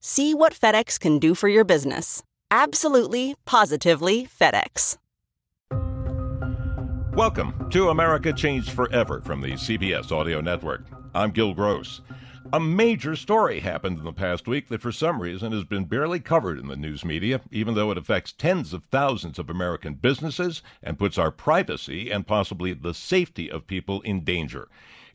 See what FedEx can do for your business. Absolutely, positively FedEx. Welcome to America Changed Forever from the CBS Audio Network. I'm Gil Gross. A major story happened in the past week that for some reason has been barely covered in the news media, even though it affects tens of thousands of American businesses and puts our privacy and possibly the safety of people in danger.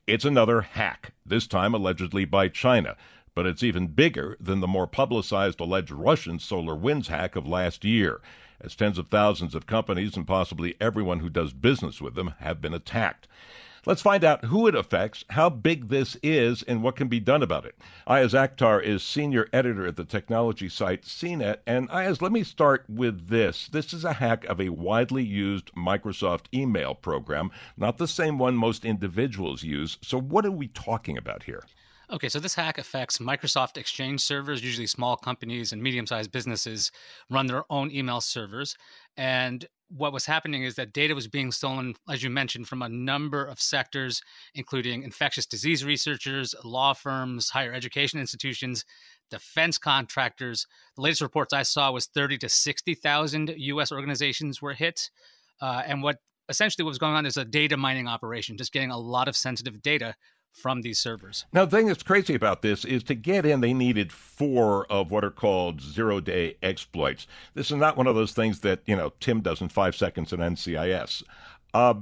It's another hack, this time allegedly by China, but it's even bigger than the more publicized alleged Russian SolarWinds hack of last year, as tens of thousands of companies and possibly everyone who does business with them have been attacked. Let's find out who it affects, how big this is, and what can be done about it. Ayaz Akhtar is senior editor at the technology site CNET. And Ayaz, let me start with this. This is a hack of a widely used Microsoft email program, not the same one most individuals use. So, what are we talking about here? Okay, so this hack affects Microsoft Exchange servers. Usually, small companies and medium sized businesses run their own email servers. And what was happening is that data was being stolen, as you mentioned, from a number of sectors, including infectious disease researchers, law firms, higher education institutions, defense contractors. The latest reports I saw was 30 to 60,000 U.S. organizations were hit. Uh, and what essentially what was going on is a data mining operation, just getting a lot of sensitive data from these servers. Now, the thing that's crazy about this is to get in, they needed four of what are called zero day exploits. This is not one of those things that, you know, Tim does in five seconds in NCIS. Uh,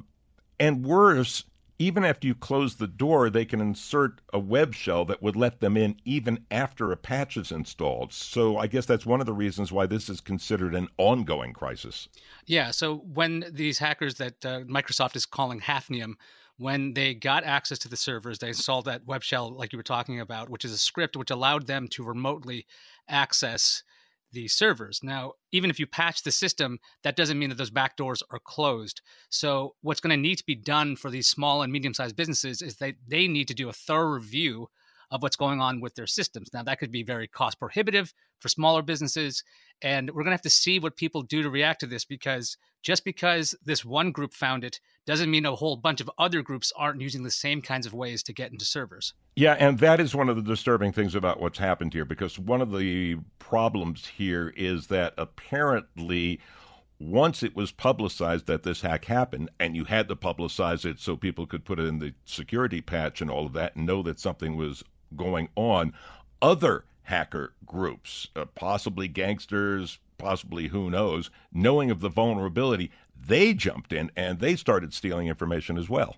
and worse, even after you close the door, they can insert a web shell that would let them in even after a patch is installed. So I guess that's one of the reasons why this is considered an ongoing crisis. Yeah. So when these hackers that uh, Microsoft is calling Hafnium, when they got access to the servers, they installed that web shell, like you were talking about, which is a script which allowed them to remotely access the servers. Now, even if you patch the system, that doesn't mean that those backdoors are closed. So, what's going to need to be done for these small and medium sized businesses is that they need to do a thorough review of what's going on with their systems. Now, that could be very cost prohibitive for smaller businesses. And we're going to have to see what people do to react to this because just because this one group found it doesn't mean a whole bunch of other groups aren't using the same kinds of ways to get into servers. Yeah, and that is one of the disturbing things about what's happened here because one of the problems here is that apparently once it was publicized that this hack happened, and you had to publicize it so people could put it in the security patch and all of that and know that something was going on, other hacker groups, uh, possibly gangsters, possibly who knows, knowing of the vulnerability, they jumped in and they started stealing information as well.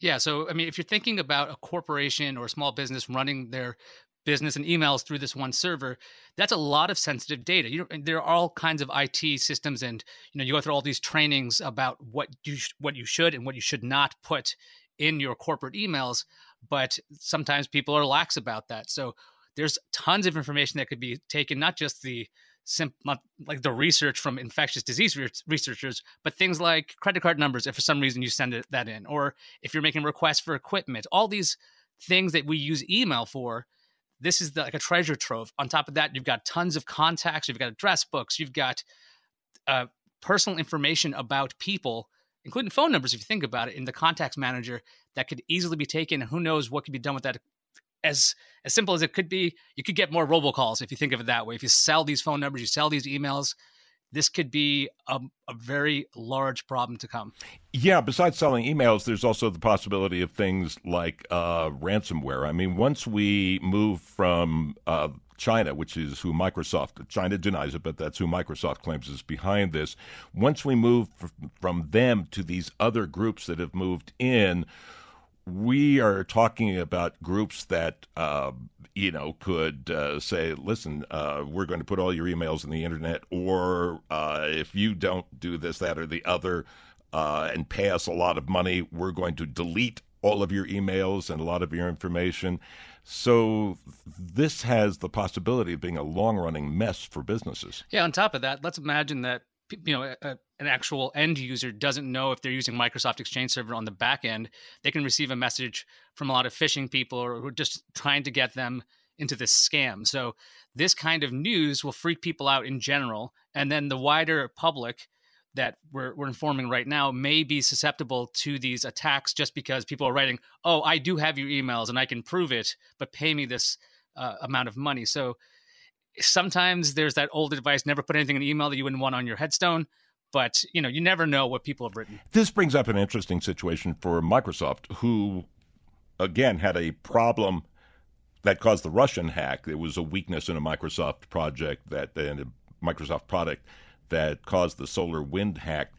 Yeah, so I mean, if you're thinking about a corporation or a small business running their business and emails through this one server, that's a lot of sensitive data. You know, there are all kinds of IT systems, and you know, you go through all these trainings about what you sh- what you should and what you should not put in your corporate emails. But sometimes people are lax about that. So there's tons of information that could be taken, not just the simple like the research from infectious disease re- researchers, but things like credit card numbers if for some reason you send that in, or if you're making requests for equipment, all these things that we use email for. This is the, like a treasure trove. On top of that, you've got tons of contacts, you've got address books, you've got uh, personal information about people, including phone numbers, if you think about it, in the contacts manager that could easily be taken. Who knows what could be done with that as as simple as it could be, you could get more robocalls if you think of it that way. If you sell these phone numbers, you sell these emails, this could be a, a, very large problem to come. Yeah, besides selling emails, there's also the possibility of things like uh, ransomware. I mean, once we move from uh, China, which is who Microsoft, China denies it, but that's who Microsoft claims is behind this. Once we move from them to these other groups that have moved in, we are talking about groups that uh, you know could uh, say, "Listen, uh, we're going to put all your emails in the internet, or uh, if you don't do this, that, or the other, uh, and pay us a lot of money, we're going to delete all of your emails and a lot of your information." So this has the possibility of being a long-running mess for businesses. Yeah. On top of that, let's imagine that you know a, an actual end user doesn't know if they're using Microsoft Exchange Server on the back end, they can receive a message from a lot of phishing people or who are just trying to get them into this scam. So this kind of news will freak people out in general, and then the wider public that we're, we're informing right now may be susceptible to these attacks just because people are writing, "Oh, I do have your emails and I can prove it, but pay me this uh, amount of money." So sometimes there's that old advice never put anything in an email that you wouldn't want on your headstone but you know you never know what people have written. This brings up an interesting situation for microsoft who again had a problem that caused the russian hack. It was a weakness in a microsoft project that in a microsoft product that caused the solar wind hack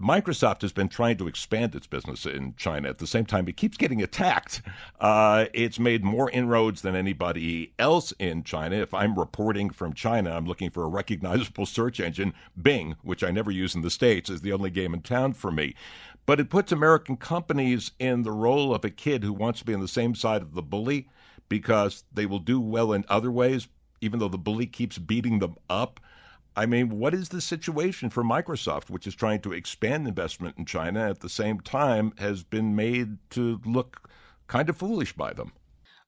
Microsoft has been trying to expand its business in China. At the same time, it keeps getting attacked. Uh, it's made more inroads than anybody else in China. If I'm reporting from China, I'm looking for a recognizable search engine. Bing, which I never use in the States, is the only game in town for me. But it puts American companies in the role of a kid who wants to be on the same side of the bully because they will do well in other ways, even though the bully keeps beating them up. I mean, what is the situation for Microsoft, which is trying to expand investment in China at the same time has been made to look kind of foolish by them?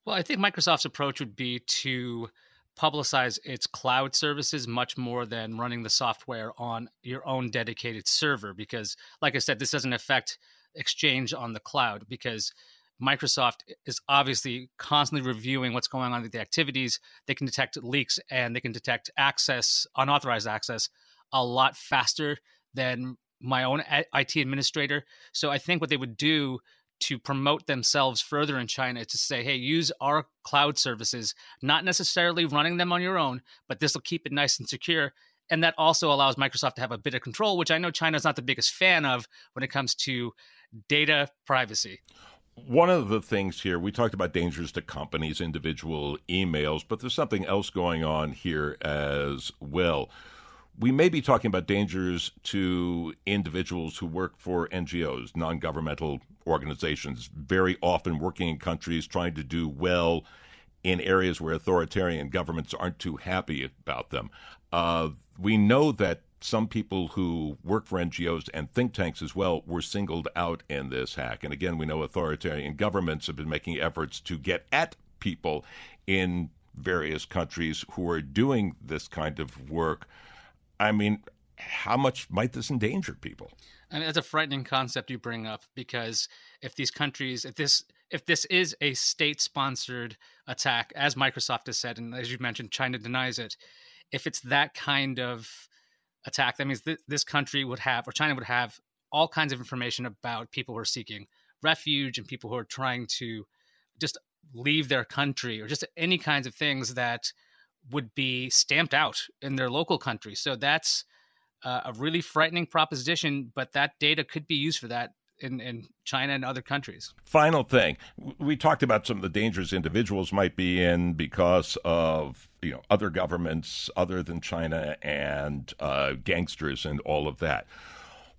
Well, I think Microsoft's approach would be to publicize its cloud services much more than running the software on your own dedicated server because like I said this doesn't affect exchange on the cloud because Microsoft is obviously constantly reviewing what's going on with the activities. They can detect leaks and they can detect access, unauthorized access, a lot faster than my own IT administrator. So I think what they would do to promote themselves further in China is to say, hey, use our cloud services, not necessarily running them on your own, but this will keep it nice and secure. And that also allows Microsoft to have a bit of control, which I know China's not the biggest fan of when it comes to data privacy one of the things here, we talked about dangers to companies, individual emails, but there's something else going on here as well. We may be talking about dangers to individuals who work for NGOs, non governmental organizations, very often working in countries trying to do well in areas where authoritarian governments aren't too happy about them. Uh, we know that some people who work for NGOs and think tanks as well were singled out in this hack. And again, we know authoritarian governments have been making efforts to get at people in various countries who are doing this kind of work. I mean, how much might this endanger people? I mean, that's a frightening concept you bring up because if these countries, if this, if this is a state-sponsored attack, as Microsoft has said, and as you mentioned, China denies it, if it's that kind of attack, that means th- this country would have, or China would have, all kinds of information about people who are seeking refuge and people who are trying to just leave their country, or just any kinds of things that would be stamped out in their local country. So that's uh, a really frightening proposition, but that data could be used for that in, in China and other countries. Final thing, we talked about some of the dangers individuals might be in because of you know other governments other than China and uh, gangsters and all of that.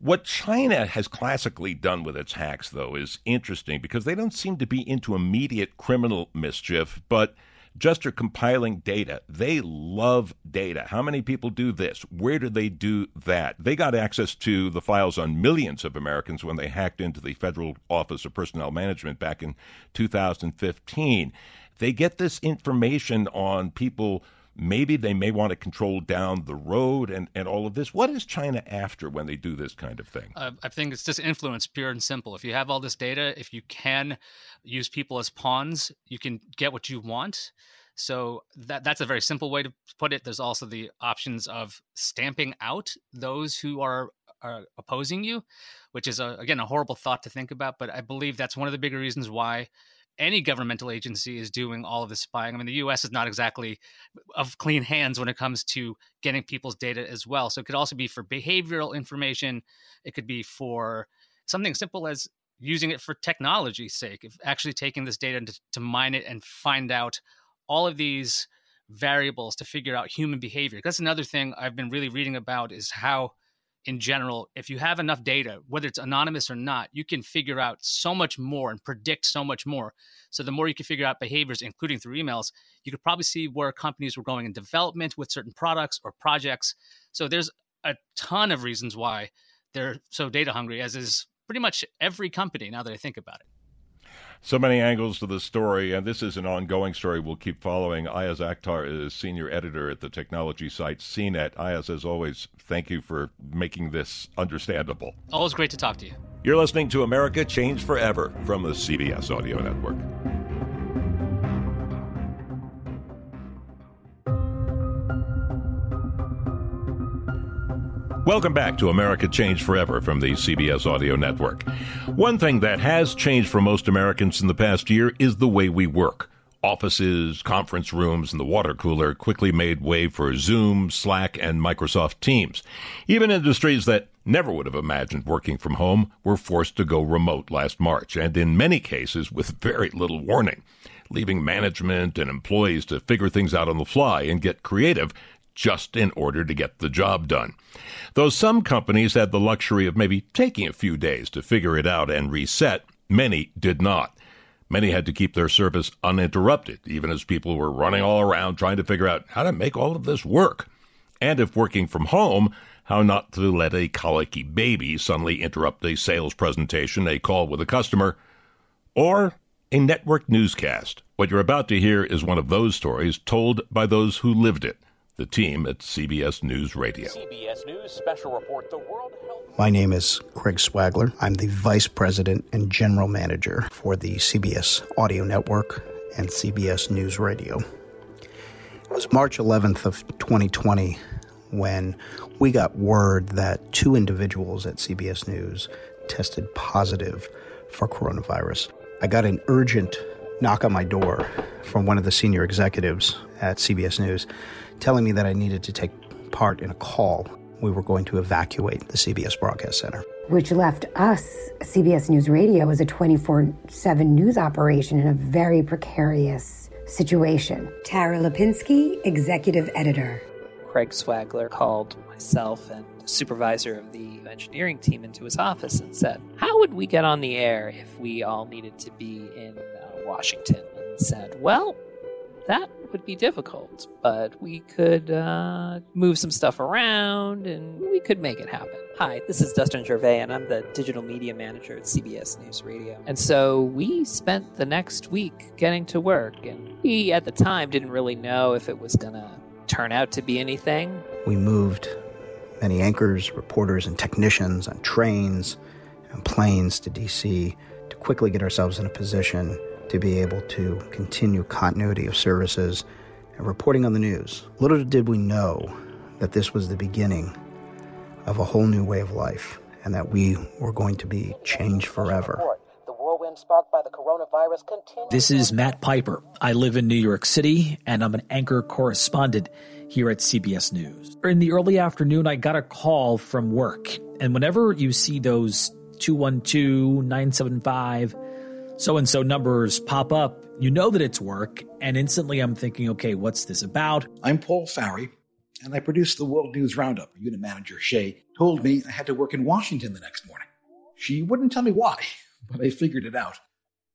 What China has classically done with its hacks, though, is interesting because they don't seem to be into immediate criminal mischief, but just are compiling data. They love data. How many people do this? Where do they do that? They got access to the files on millions of Americans when they hacked into the Federal Office of Personnel Management back in 2015. They get this information on people maybe they may want to control down the road and, and all of this. What is China after when they do this kind of thing? Uh, I think it's just influence, pure and simple. If you have all this data, if you can use people as pawns, you can get what you want. So that that's a very simple way to put it. There's also the options of stamping out those who are, are opposing you, which is a, again a horrible thought to think about. But I believe that's one of the bigger reasons why any governmental agency is doing all of this spying. I mean, the U.S. is not exactly of clean hands when it comes to getting people's data as well. So it could also be for behavioral information. It could be for something simple as using it for technology's sake, if actually taking this data to, to mine it and find out all of these variables to figure out human behavior. That's another thing I've been really reading about is how in general, if you have enough data, whether it's anonymous or not, you can figure out so much more and predict so much more. So the more you can figure out behaviors, including through emails, you could probably see where companies were going in development with certain products or projects. So there's a ton of reasons why they're so data hungry, as is pretty much every company now that I think about it. So many angles to the story, and this is an ongoing story we'll keep following. Ayaz Akhtar is senior editor at the technology site CNET. Ayaz, as always, thank you for making this understandable. Always great to talk to you. You're listening to America Changed Forever from the CBS Audio Network. Welcome back to America Changed Forever from the CBS Audio Network. One thing that has changed for most Americans in the past year is the way we work. Offices, conference rooms, and the water cooler quickly made way for Zoom, Slack, and Microsoft Teams. Even industries that never would have imagined working from home were forced to go remote last March, and in many cases with very little warning, leaving management and employees to figure things out on the fly and get creative just in order to get the job done. Though some companies had the luxury of maybe taking a few days to figure it out and reset, many did not. Many had to keep their service uninterrupted, even as people were running all around trying to figure out how to make all of this work. And if working from home, how not to let a colicky baby suddenly interrupt a sales presentation, a call with a customer, or a network newscast. What you're about to hear is one of those stories told by those who lived it the team at CBS News Radio. CBS News Special Report The World Health. My name is Craig Swagler. I'm the Vice President and General Manager for the CBS Audio Network and CBS News Radio. It was March 11th of 2020 when we got word that two individuals at CBS News tested positive for coronavirus. I got an urgent knock on my door from one of the senior executives at CBS News telling me that I needed to take part in a call. We were going to evacuate the CBS Broadcast Center. Which left us, CBS News Radio, as a 24 7 news operation in a very precarious situation. Tara Lipinski, Executive Editor. Craig Swagler called myself and the supervisor of the engineering team into his office and said, How would we get on the air if we all needed to be in uh, Washington? And said, Well, that would be difficult, but we could uh, move some stuff around and we could make it happen. Hi, this is Dustin Gervais, and I'm the digital media manager at CBS News Radio. And so we spent the next week getting to work, and we at the time didn't really know if it was going to turn out to be anything. We moved many anchors, reporters, and technicians on trains and planes to DC to quickly get ourselves in a position to be able to continue continuity of services and reporting on the news. Little did we know that this was the beginning of a whole new way of life and that we were going to be changed forever. This is Matt Piper. I live in New York City and I'm an anchor correspondent here at CBS News. In the early afternoon, I got a call from work. And whenever you see those 212 975 so and so numbers pop up, you know that it's work. And instantly I'm thinking, okay, what's this about? I'm Paul Farry, and I produce the World News Roundup. Unit manager Shay told me I had to work in Washington the next morning. She wouldn't tell me why, but I figured it out.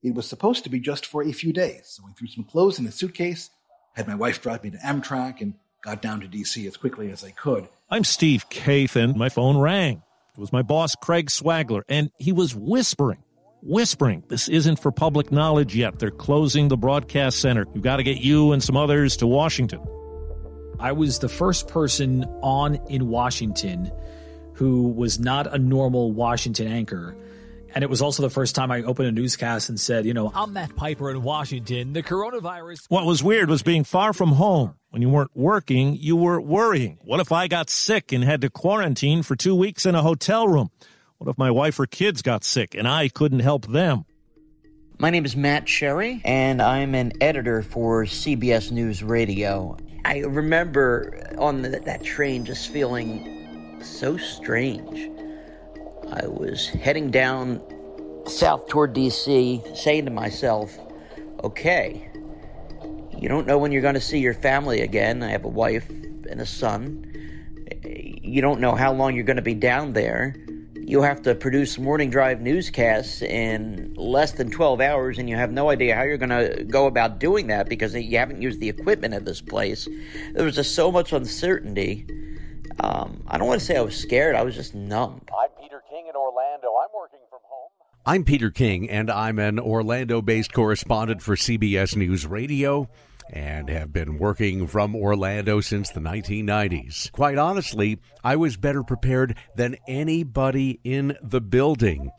It was supposed to be just for a few days, so I threw some clothes in a suitcase, had my wife drive me to Amtrak, and got down to D.C. as quickly as I could. I'm Steve Kathan. My phone rang. It was my boss, Craig Swagler, and he was whispering whispering. This isn't for public knowledge yet. They're closing the broadcast center. We've got to get you and some others to Washington. I was the first person on in Washington who was not a normal Washington anchor. And it was also the first time I opened a newscast and said, you know, I'm Matt Piper in Washington. The coronavirus. What was weird was being far from home. When you weren't working, you were worrying. What if I got sick and had to quarantine for two weeks in a hotel room? What if my wife or kids got sick and I couldn't help them? My name is Matt Sherry, and I'm an editor for CBS News Radio. I remember on the, that train just feeling so strange. I was heading down south toward DC, saying to myself, okay, you don't know when you're going to see your family again. I have a wife and a son. You don't know how long you're going to be down there. You have to produce morning drive newscasts in less than 12 hours, and you have no idea how you're going to go about doing that because you haven't used the equipment at this place. There was just so much uncertainty. Um, I don't want to say I was scared, I was just numb. I'm Peter King in Orlando. I'm working from home. I'm Peter King, and I'm an Orlando based correspondent for CBS News Radio and have been working from Orlando since the 1990s. Quite honestly, I was better prepared than anybody in the building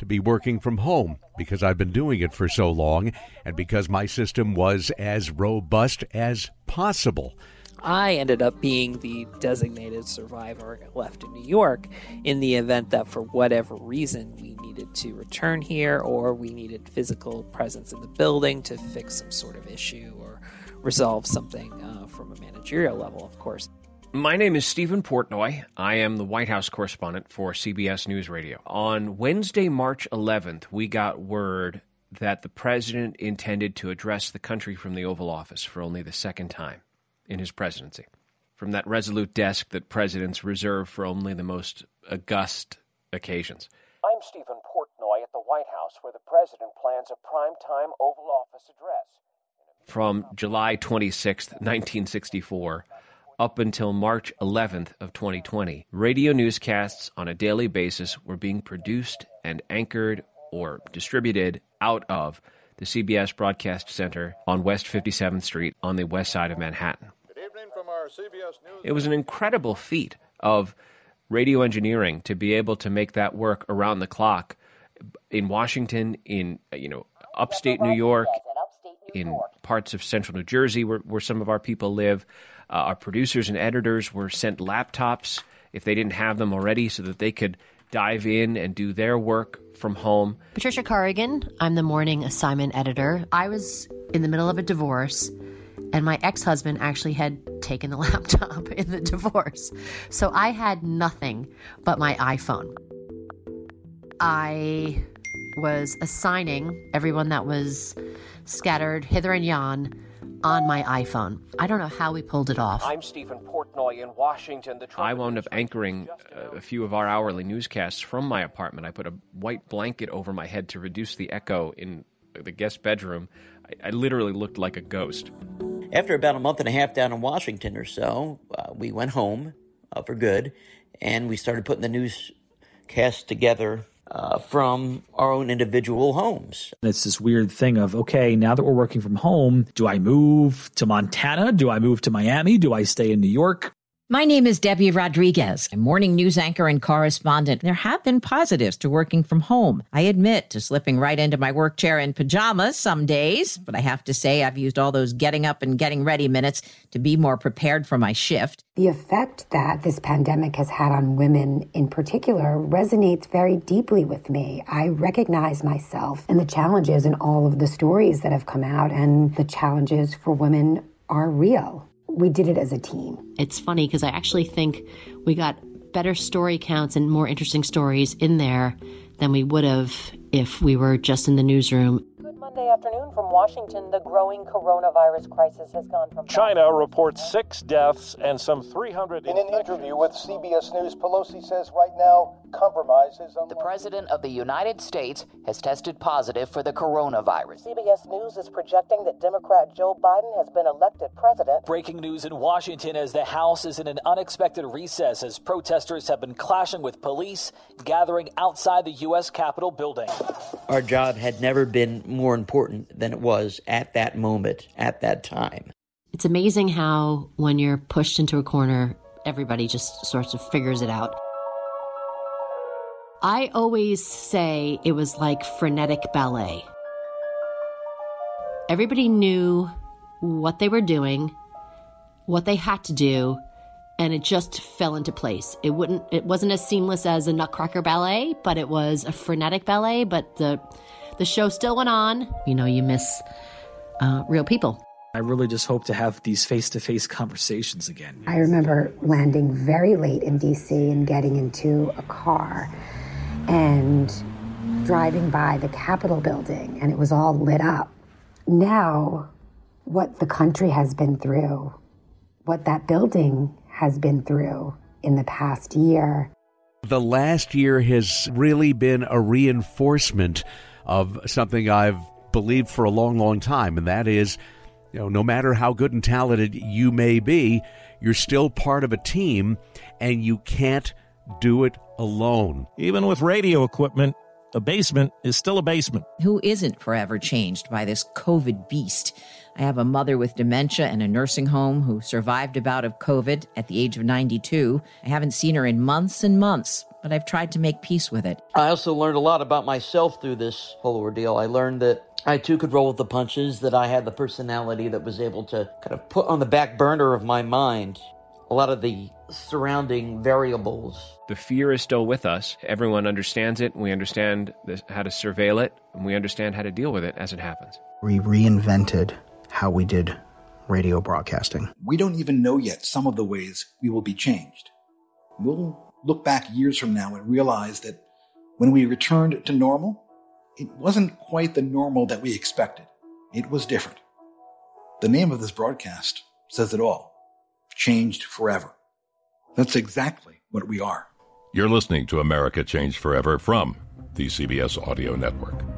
to be working from home because I've been doing it for so long and because my system was as robust as possible. I ended up being the designated survivor left in New York in the event that, for whatever reason, we needed to return here or we needed physical presence in the building to fix some sort of issue resolve something uh, from a managerial level, of course. My name is Stephen Portnoy. I am the White House correspondent for CBS News Radio. On Wednesday, March 11th, we got word that the president intended to address the country from the Oval Office for only the second time in his presidency. From that resolute desk that presidents reserve for only the most august occasions. I'm Stephen Portnoy at the White House, where the president plans a primetime Oval Office address. From July 26, 1964, up until March 11th of 2020, radio newscasts on a daily basis were being produced and anchored or distributed out of the CBS Broadcast Center on West 57th Street on the west side of Manhattan. It was an incredible feat of radio engineering to be able to make that work around the clock in Washington, in you know upstate New York, in parts of central New Jersey where, where some of our people live. Uh, our producers and editors were sent laptops if they didn't have them already so that they could dive in and do their work from home. Patricia Corrigan, I'm the morning assignment editor. I was in the middle of a divorce, and my ex husband actually had taken the laptop in the divorce. So I had nothing but my iPhone. I was assigning everyone that was scattered hither and yon on my iPhone. I don't know how we pulled it off. I'm Stephen Portnoy in Washington. The I wound up anchoring a few of our hourly newscasts from my apartment. I put a white blanket over my head to reduce the echo in the guest bedroom. I, I literally looked like a ghost. After about a month and a half down in Washington or so, uh, we went home uh, for good and we started putting the newscast together uh, from our own individual homes. It's this weird thing of, okay, now that we're working from home, do I move to Montana? Do I move to Miami? Do I stay in New York? My name is Debbie Rodriguez, a morning news anchor and correspondent. There have been positives to working from home. I admit to slipping right into my work chair in pajamas some days, but I have to say I've used all those getting up and getting ready minutes to be more prepared for my shift. The effect that this pandemic has had on women in particular resonates very deeply with me. I recognize myself and the challenges in all of the stories that have come out, and the challenges for women are real we did it as a team. It's funny because I actually think we got better story counts and more interesting stories in there than we would have if we were just in the newsroom. Good afternoon from Washington. The growing coronavirus crisis has gone from China reports six deaths and some 300. In an interview with CBS News, Pelosi says right now compromise is unlikely. The President of the United States has tested positive for the coronavirus. CBS News is projecting that Democrat Joe Biden has been elected president. Breaking news in Washington as the House is in an unexpected recess as protesters have been clashing with police gathering outside the U.S. Capitol building. Our job had never been more important than it was at that moment, at that time. It's amazing how, when you're pushed into a corner, everybody just sort of figures it out. I always say it was like frenetic ballet. Everybody knew what they were doing, what they had to do, and it just fell into place. It wouldn't it wasn't as seamless as a Nutcracker ballet, but it was a frenetic ballet, but the the show still went on. You know, you miss uh, real people. I really just hope to have these face to face conversations again. I remember landing very late in DC and getting into a car and driving by the Capitol building, and it was all lit up. Now, what the country has been through, what that building has been through in the past year. The last year has really been a reinforcement of something I've believed for a long, long time, and that is, you know, no matter how good and talented you may be, you're still part of a team, and you can't do it alone. Even with radio equipment, a basement is still a basement. Who isn't forever changed by this COVID beast? I have a mother with dementia in a nursing home who survived a bout of COVID at the age of 92. I haven't seen her in months and months, but I've tried to make peace with it. I also learned a lot about myself through this whole ordeal. I learned that I too could roll with the punches, that I had the personality that was able to kind of put on the back burner of my mind a lot of the surrounding variables. The fear is still with us. Everyone understands it. We understand this, how to surveil it, and we understand how to deal with it as it happens. We reinvented how we did radio broadcasting. We don't even know yet some of the ways we will be changed. We'll look back years from now and realize that when we returned to normal, it wasn't quite the normal that we expected. It was different. The name of this broadcast says it all changed forever. That's exactly what we are. You're listening to America Changed Forever from the CBS Audio Network.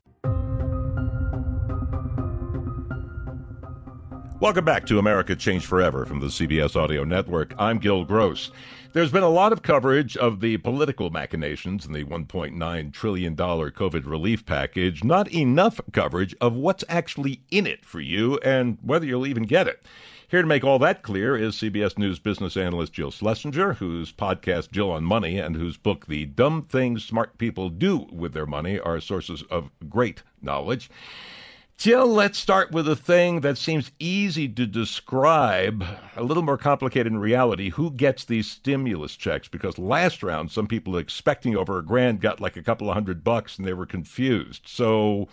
Welcome back to America Changed Forever from the CBS Audio Network. I'm Gil Gross. There's been a lot of coverage of the political machinations in the $1.9 trillion COVID relief package, not enough coverage of what's actually in it for you and whether you'll even get it. Here to make all that clear is CBS News business analyst Jill Schlesinger, whose podcast Jill on Money and whose book The Dumb Things Smart People Do with Their Money are sources of great knowledge. Jill, let's start with a thing that seems easy to describe, a little more complicated in reality. Who gets these stimulus checks? Because last round, some people expecting over a grand got like a couple of hundred bucks and they were confused. So,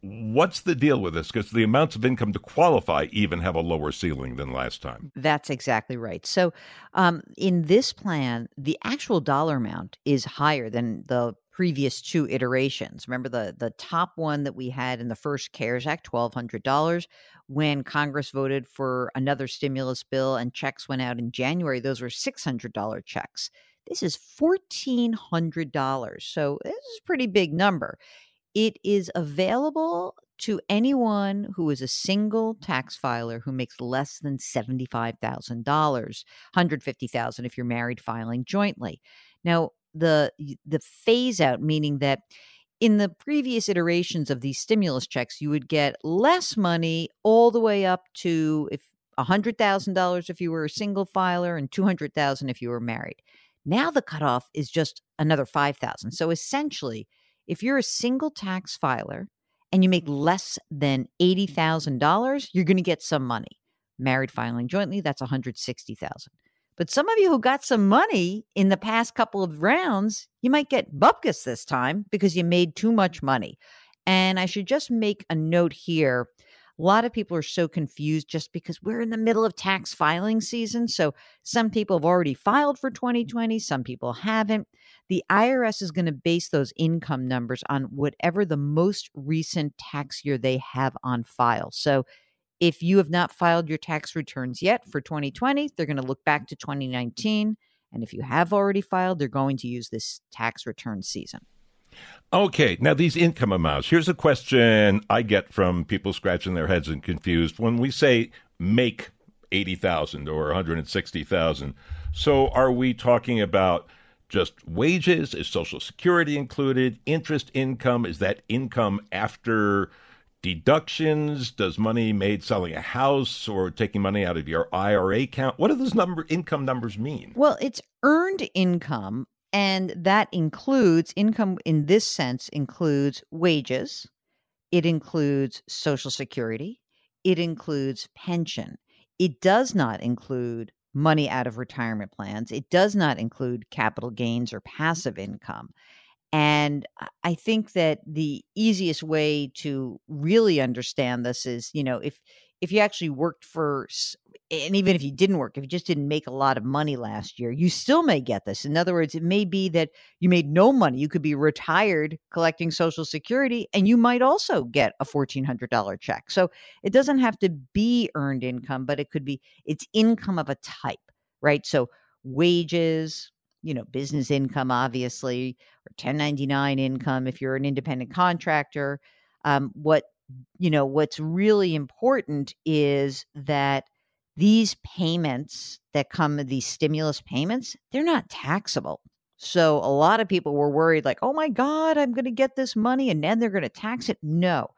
what's the deal with this? Because the amounts of income to qualify even have a lower ceiling than last time. That's exactly right. So, um, in this plan, the actual dollar amount is higher than the previous two iterations. Remember the the top one that we had in the first CARES Act, twelve hundred dollars. When Congress voted for another stimulus bill and checks went out in January, those were six hundred dollar checks. This is $1,400. So this is a pretty big number. It is available to anyone who is a single tax filer who makes less than $75,000, 150,000 if you're married filing jointly. Now, the the phase out meaning that in the previous iterations of these stimulus checks, you would get less money all the way up to if $100,000 if you were a single filer and 200,000 if you were married. Now the cutoff is just another 5,000. So essentially, if you're a single tax filer and you make less than $80,000, you're going to get some money. Married filing jointly, that's 160,000. But some of you who got some money in the past couple of rounds, you might get bupkis this time because you made too much money. And I should just make a note here. A lot of people are so confused just because we're in the middle of tax filing season. So some people have already filed for 2020, some people haven't. The IRS is going to base those income numbers on whatever the most recent tax year they have on file. So if you have not filed your tax returns yet for 2020, they're going to look back to 2019. And if you have already filed, they're going to use this tax return season. Okay, now these income amounts. Here's a question I get from people scratching their heads and confused. When we say make 80,000 or 160,000, so are we talking about just wages? Is Social Security included? Interest income? Is that income after deductions? Does money made selling a house or taking money out of your IRA account? What do those number income numbers mean? Well, it's earned income and that includes income in this sense includes wages, it includes social security, it includes pension. It does not include money out of retirement plans. It does not include capital gains or passive income. And I think that the easiest way to really understand this is, you know, if if you actually worked for and even if you didn't work, if you just didn't make a lot of money last year, you still may get this. In other words, it may be that you made no money. You could be retired collecting Social Security, and you might also get a $1,400 check. So it doesn't have to be earned income, but it could be it's income of a type, right? So wages, you know, business income, obviously, or 1099 income if you're an independent contractor. Um, what you know, what's really important is that these payments that come, these stimulus payments, they're not taxable. So a lot of people were worried, like, oh my God, I'm going to get this money and then they're going to tax it. No.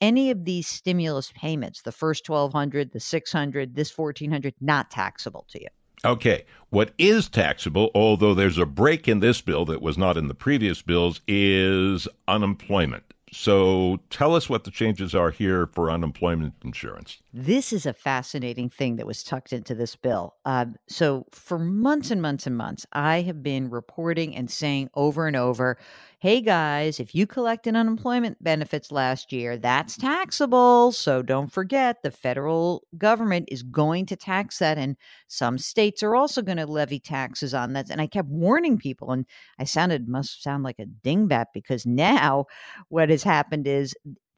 Any of these stimulus payments, the first 1200, the 600, this 1400, not taxable to you. Okay. What is taxable, although there's a break in this bill that was not in the previous bills, is unemployment. So tell us what the changes are here for unemployment insurance. This is a fascinating thing that was tucked into this bill. Uh, so for months and months and months, I have been reporting and saying over and over hey guys, if you collected unemployment benefits last year, that's taxable. So don't forget the federal government is going to tax that. And some states are also going to levy taxes on that. And I kept warning people, and I sounded, must sound like a dingbat because now what has happened is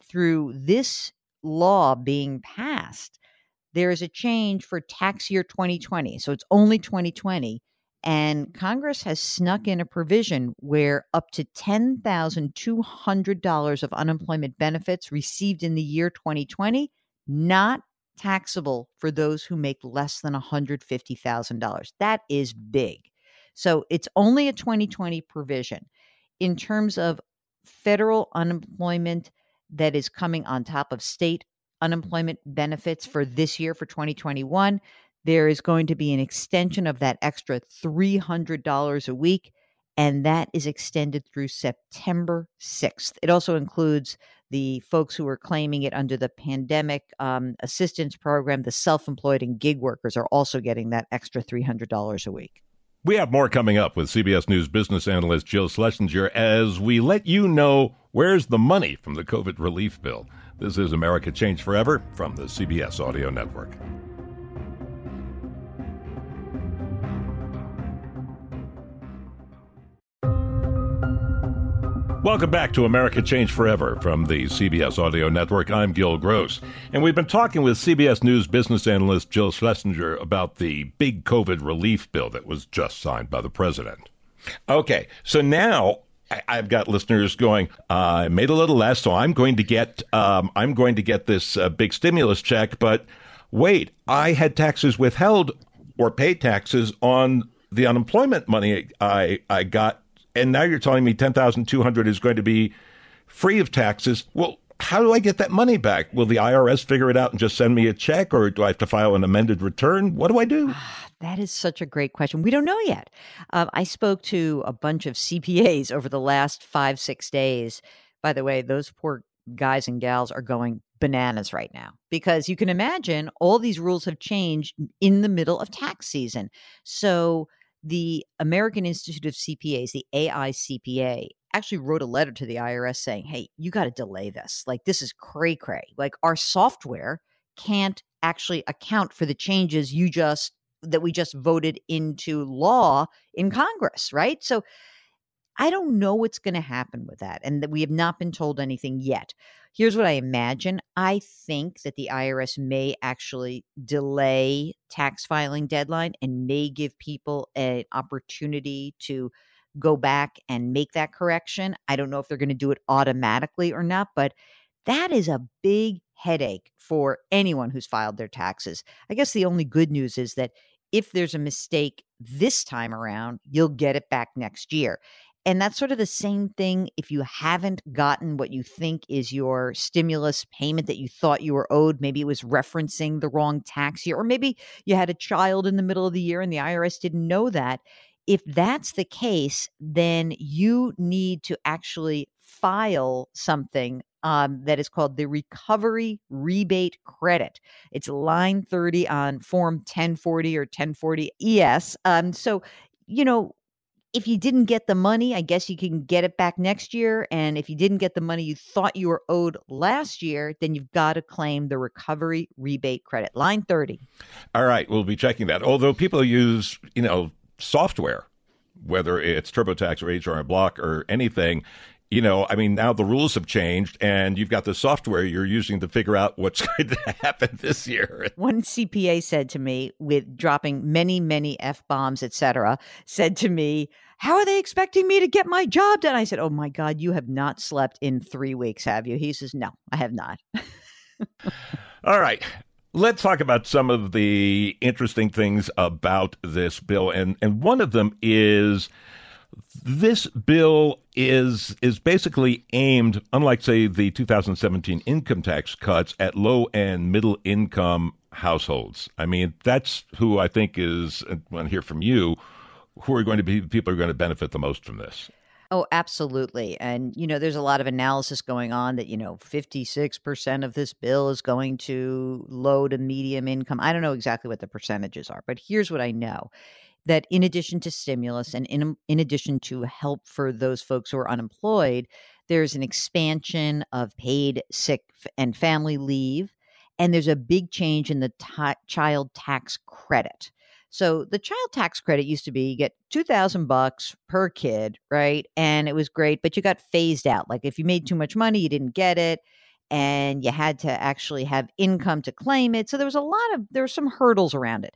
through this law being passed, there is a change for tax year 2020. So it's only 2020 and Congress has snuck in a provision where up to $10,200 of unemployment benefits received in the year 2020 not taxable for those who make less than $150,000. That is big. So it's only a 2020 provision. In terms of federal unemployment that is coming on top of state unemployment benefits for this year for 2021, there is going to be an extension of that extra $300 a week, and that is extended through September 6th. It also includes the folks who are claiming it under the pandemic um, assistance program. The self employed and gig workers are also getting that extra $300 a week. We have more coming up with CBS News business analyst Jill Schlesinger as we let you know where's the money from the COVID relief bill. This is America Change Forever from the CBS Audio Network. Welcome back to America Change Forever from the CBS Audio Network. I'm Gil Gross. And we've been talking with CBS News business analyst Jill Schlesinger about the big COVID relief bill that was just signed by the president. Okay, so now I've got listeners going. Uh, I made a little less, so I'm going to get um, I'm going to get this uh, big stimulus check. But wait, I had taxes withheld or paid taxes on the unemployment money I I got and now you're telling me 10,200 is going to be free of taxes. Well, how do I get that money back? Will the IRS figure it out and just send me a check or do I have to file an amended return? What do I do? That is such a great question. We don't know yet. Uh, I spoke to a bunch of CPAs over the last five, six days. By the way, those poor guys and gals are going bananas right now because you can imagine all these rules have changed in the middle of tax season. So the American Institute of CPAs, the AICPA, actually wrote a letter to the IRS saying, hey, you got to delay this. Like, this is cray cray. Like, our software can't actually account for the changes you just that we just voted into law in mm. Congress, right? So I don't know what's going to happen with that, and that we have not been told anything yet. Here's what I imagine. I think that the IRS may actually delay tax filing deadline and may give people an opportunity to go back and make that correction. I don't know if they're going to do it automatically or not, but that is a big headache for anyone who's filed their taxes. I guess the only good news is that if there's a mistake this time around, you'll get it back next year. And that's sort of the same thing if you haven't gotten what you think is your stimulus payment that you thought you were owed. Maybe it was referencing the wrong tax year, or maybe you had a child in the middle of the year and the IRS didn't know that. If that's the case, then you need to actually file something um, that is called the Recovery Rebate Credit. It's line 30 on Form 1040 or 1040 ES. Um, so, you know, if you didn't get the money, I guess you can get it back next year. And if you didn't get the money you thought you were owed last year, then you've got to claim the recovery rebate credit. Line 30. All right. We'll be checking that. Although people use, you know, software, whether it's TurboTax or HR Block or anything, you know, I mean, now the rules have changed, and you've got the software you're using to figure out what's going to happen this year. One CPA said to me, with dropping many, many f bombs, etc., said to me, "How are they expecting me to get my job done?" I said, "Oh my God, you have not slept in three weeks, have you?" He says, "No, I have not." All right. Let's talk about some of the interesting things about this bill, and and one of them is this bill is is basically aimed, unlike say the 2017 income tax cuts, at low and middle income households. I mean, that's who I think is. I want to hear from you. Who are going to be people are going to benefit the most from this? Oh, absolutely. And, you know, there's a lot of analysis going on that, you know, 56% of this bill is going to low to medium income. I don't know exactly what the percentages are, but here's what I know that in addition to stimulus and in, um, in addition to help for those folks who are unemployed, there's an expansion of paid sick and family leave. And there's a big change in the t- child tax credit. So the child tax credit used to be you get 2000 bucks per kid, right? And it was great, but you got phased out. Like if you made too much money, you didn't get it and you had to actually have income to claim it. So there was a lot of there were some hurdles around it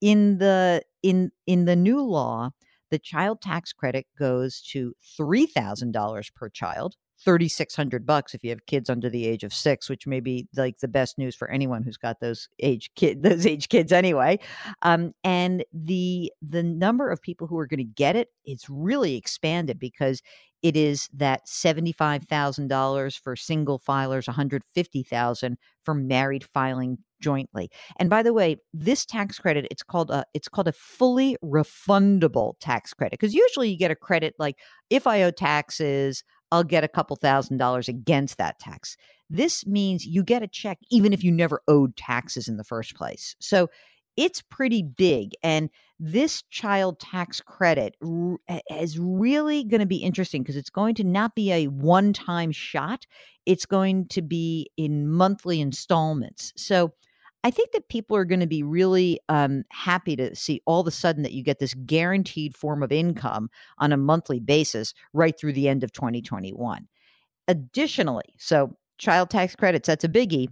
in the in in the new law the child tax credit goes to $3000 per child 3600 bucks if you have kids under the age of 6 which may be like the best news for anyone who's got those age kid those age kids anyway. Um, and the the number of people who are going to get it it's really expanded because it is that $75,000 for single filers 150,000 for married filing jointly. And by the way, this tax credit it's called a it's called a fully refundable tax credit because usually you get a credit like if I owe taxes, I'll get a couple thousand dollars against that tax. This means you get a check even if you never owed taxes in the first place. So it's pretty big and this child tax credit is really going to be interesting because it's going to not be a one-time shot it's going to be in monthly installments so I think that people are going to be really um, happy to see all of a sudden that you get this guaranteed form of income on a monthly basis right through the end of 2021. Additionally, so child tax credits, that's a biggie.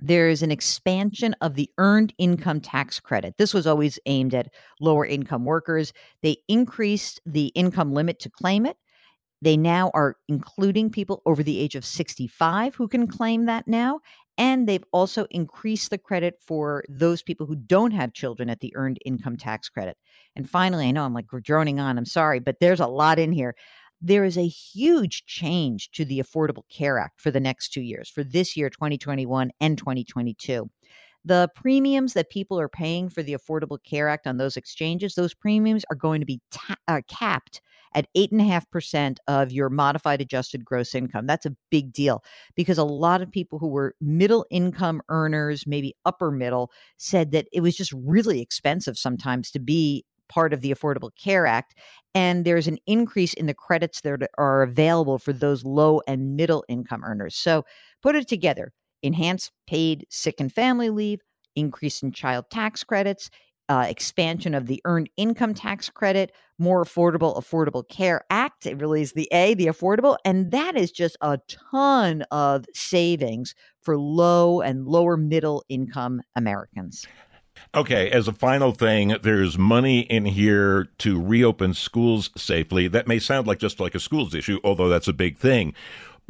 There is an expansion of the earned income tax credit. This was always aimed at lower income workers. They increased the income limit to claim it. They now are including people over the age of 65 who can claim that now. And they've also increased the credit for those people who don't have children at the earned income tax credit. And finally, I know I'm like droning on, I'm sorry, but there's a lot in here. There is a huge change to the Affordable Care Act for the next two years, for this year, 2021 and 2022 the premiums that people are paying for the Affordable Care Act on those exchanges, those premiums are going to be ta- uh, capped at 8.5% of your modified adjusted gross income. That's a big deal because a lot of people who were middle income earners, maybe upper middle, said that it was just really expensive sometimes to be part of the Affordable Care Act. And there's an increase in the credits that are available for those low and middle income earners. So put it together enhanced paid sick and family leave, increase in child tax credits, uh, expansion of the earned income tax credit, more affordable Affordable Care Act. It really is the A, the affordable. And that is just a ton of savings for low and lower middle income Americans. Okay, as a final thing, there's money in here to reopen schools safely. That may sound like just like a schools issue, although that's a big thing.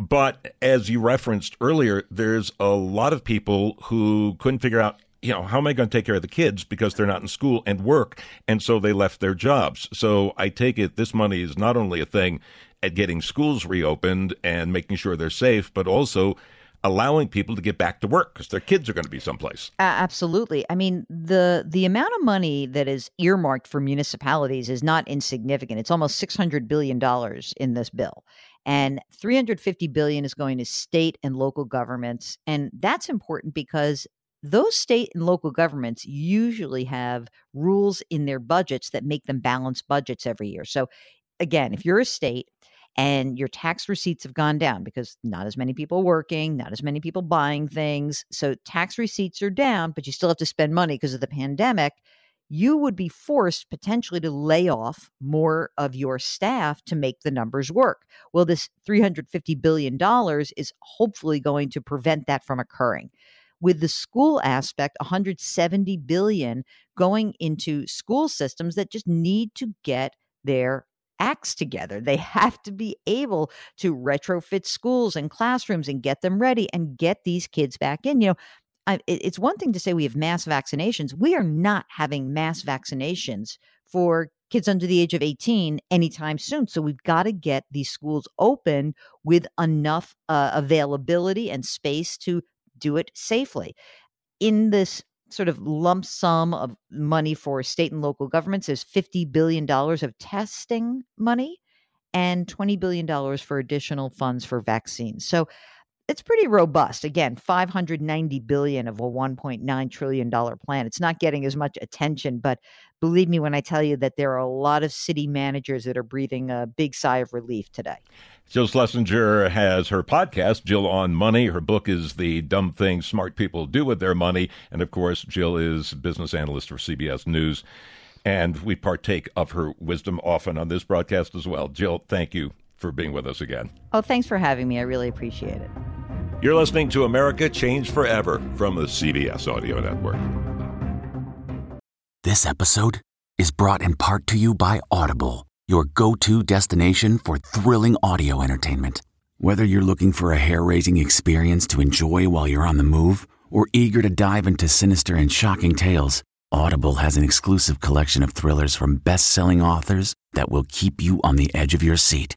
But as you referenced earlier, there's a lot of people who couldn't figure out you know, how am I going to take care of the kids because they're not in school and work? And so they left their jobs. So I take it this money is not only a thing at getting schools reopened and making sure they're safe, but also allowing people to get back to work because their kids are going to be someplace. Uh, absolutely. I mean, the the amount of money that is earmarked for municipalities is not insignificant. It's almost 600 billion dollars in this bill. And 350 billion is going to state and local governments, and that's important because those state and local governments usually have rules in their budgets that make them balance budgets every year. So, again, if you're a state and your tax receipts have gone down because not as many people working, not as many people buying things, so tax receipts are down, but you still have to spend money because of the pandemic. You would be forced potentially to lay off more of your staff to make the numbers work. Well, this $350 billion is hopefully going to prevent that from occurring with the school aspect 170 billion going into school systems that just need to get their acts together. They have to be able to retrofit schools and classrooms and get them ready and get these kids back in. You know, I, it's one thing to say we have mass vaccinations. We are not having mass vaccinations for kids under the age of 18 anytime soon. So we've got to get these schools open with enough uh, availability and space to do it safely. In this sort of lump sum of money for state and local governments, there's $50 billion of testing money and $20 billion for additional funds for vaccines. So it's pretty robust. Again, 590 billion of a 1.9 trillion dollar plan. It's not getting as much attention, but believe me when I tell you that there are a lot of city managers that are breathing a big sigh of relief today. Jill Schlesinger has her podcast, Jill on Money. Her book is The Dumb Things Smart People Do with Their Money. And of course, Jill is business analyst for CBS News. And we partake of her wisdom often on this broadcast as well. Jill, thank you for being with us again. Oh, thanks for having me. I really appreciate it. You're listening to America Changed Forever from the CBS Audio Network. This episode is brought in part to you by Audible your go to destination for thrilling audio entertainment. Whether you're looking for a hair raising experience to enjoy while you're on the move or eager to dive into sinister and shocking tales, Audible has an exclusive collection of thrillers from best selling authors that will keep you on the edge of your seat.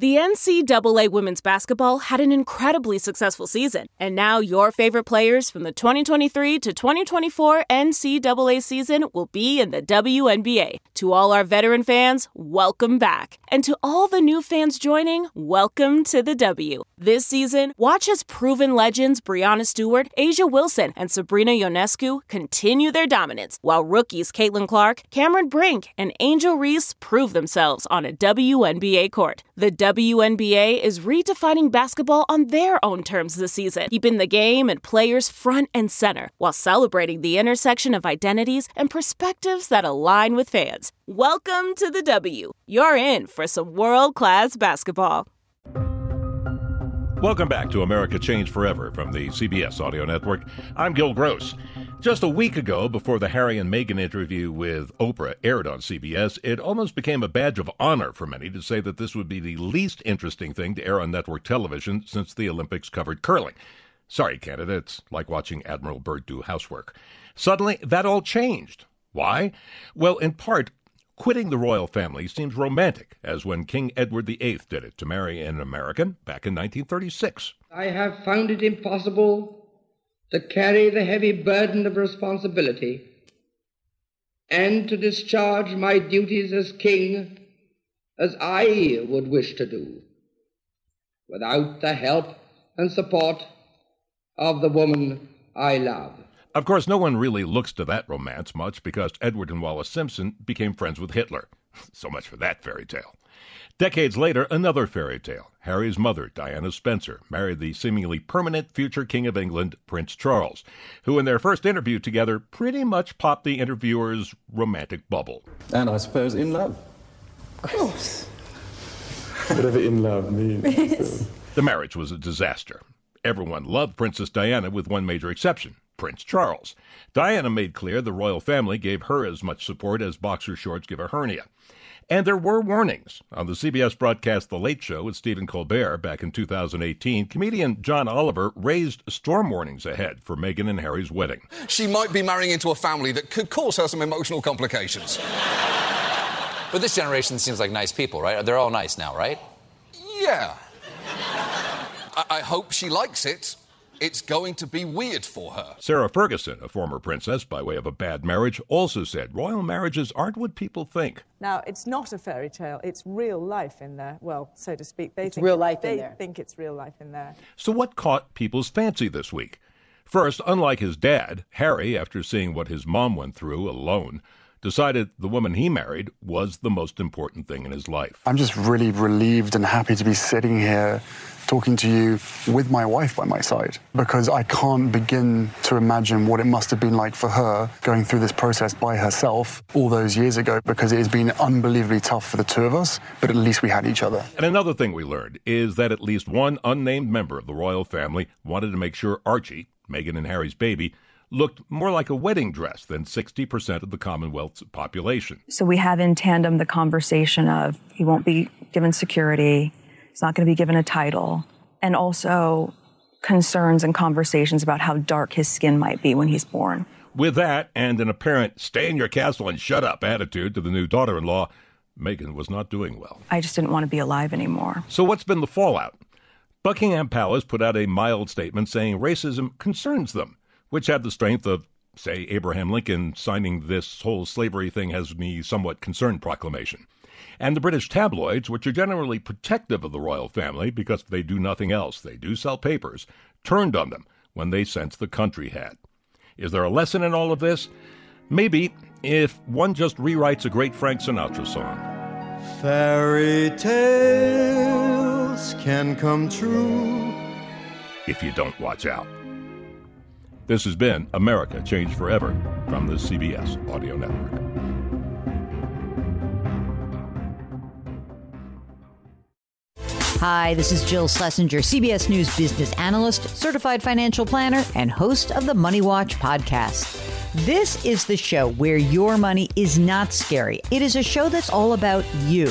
The NCAA women's basketball had an incredibly successful season, and now your favorite players from the 2023 to 2024 NCAA season will be in the WNBA. To all our veteran fans, welcome back. And to all the new fans joining, welcome to the W. This season, watch as proven legends Breanna Stewart, A'ja Wilson, and Sabrina Ionescu continue their dominance, while rookies Caitlin Clark, Cameron Brink, and Angel Reese prove themselves on a WNBA court. The WNBA is redefining basketball on their own terms this season, keeping the game and players front and center while celebrating the intersection of identities and perspectives that align with fans. Welcome to the W. You're in for some world class basketball. Welcome back to America Changed Forever from the CBS Audio Network. I'm Gil Gross. Just a week ago, before the Harry and Meghan interview with Oprah aired on CBS, it almost became a badge of honor for many to say that this would be the least interesting thing to air on network television since the Olympics covered curling. Sorry, Canada, it's like watching Admiral Byrd do housework. Suddenly, that all changed. Why? Well, in part, Quitting the royal family seems romantic, as when King Edward VIII did it to marry an American back in 1936. I have found it impossible to carry the heavy burden of responsibility and to discharge my duties as king as I would wish to do without the help and support of the woman I love. Of course, no one really looks to that romance much because Edward and Wallis Simpson became friends with Hitler. so much for that fairy tale. Decades later, another fairy tale. Harry's mother, Diana Spencer, married the seemingly permanent future King of England, Prince Charles, who in their first interview together pretty much popped the interviewer's romantic bubble. And I suppose in love. Of course. Whatever in love means. the marriage was a disaster. Everyone loved Princess Diana with one major exception Prince Charles. Diana made clear the royal family gave her as much support as boxer shorts give a hernia. And there were warnings. On the CBS broadcast The Late Show with Stephen Colbert back in 2018, comedian John Oliver raised storm warnings ahead for Meghan and Harry's wedding. She might be marrying into a family that could cause her some emotional complications. but this generation seems like nice people, right? They're all nice now, right? Yeah. I, I hope she likes it it's going to be weird for her. Sarah Ferguson, a former princess by way of a bad marriage, also said royal marriages aren't what people think. Now, it's not a fairy tale, it's real life in there. Well, so to speak. They it's think real life they in there. think it's real life in there. So, what caught people's fancy this week? First, unlike his dad, Harry, after seeing what his mom went through alone, decided the woman he married was the most important thing in his life. I'm just really relieved and happy to be sitting here talking to you with my wife by my side because I can't begin to imagine what it must have been like for her going through this process by herself all those years ago because it has been unbelievably tough for the two of us, but at least we had each other. And another thing we learned is that at least one unnamed member of the royal family wanted to make sure Archie, Meghan and Harry's baby, looked more like a wedding dress than 60% of the Commonwealth's population. So we have in tandem the conversation of he won't be given security, he's not going to be given a title, and also concerns and conversations about how dark his skin might be when he's born. With that, and an apparent stay in your castle and shut up attitude to the new daughter in law, Meghan was not doing well. I just didn't want to be alive anymore. So, what's been the fallout? Buckingham Palace put out a mild statement saying racism concerns them which had the strength of, say, Abraham Lincoln signing this whole slavery thing has me somewhat concerned proclamation. And the British tabloids, which are generally protective of the royal family because they do nothing else, they do sell papers, turned on them when they sensed the country had. Is there a lesson in all of this? Maybe if one just rewrites a great Frank Sinatra song. Fairy tales can come true if you don't watch out. This has been America Changed Forever from the CBS Audio Network. Hi, this is Jill Schlesinger, CBS News business analyst, certified financial planner, and host of the Money Watch podcast. This is the show where your money is not scary. It is a show that's all about you.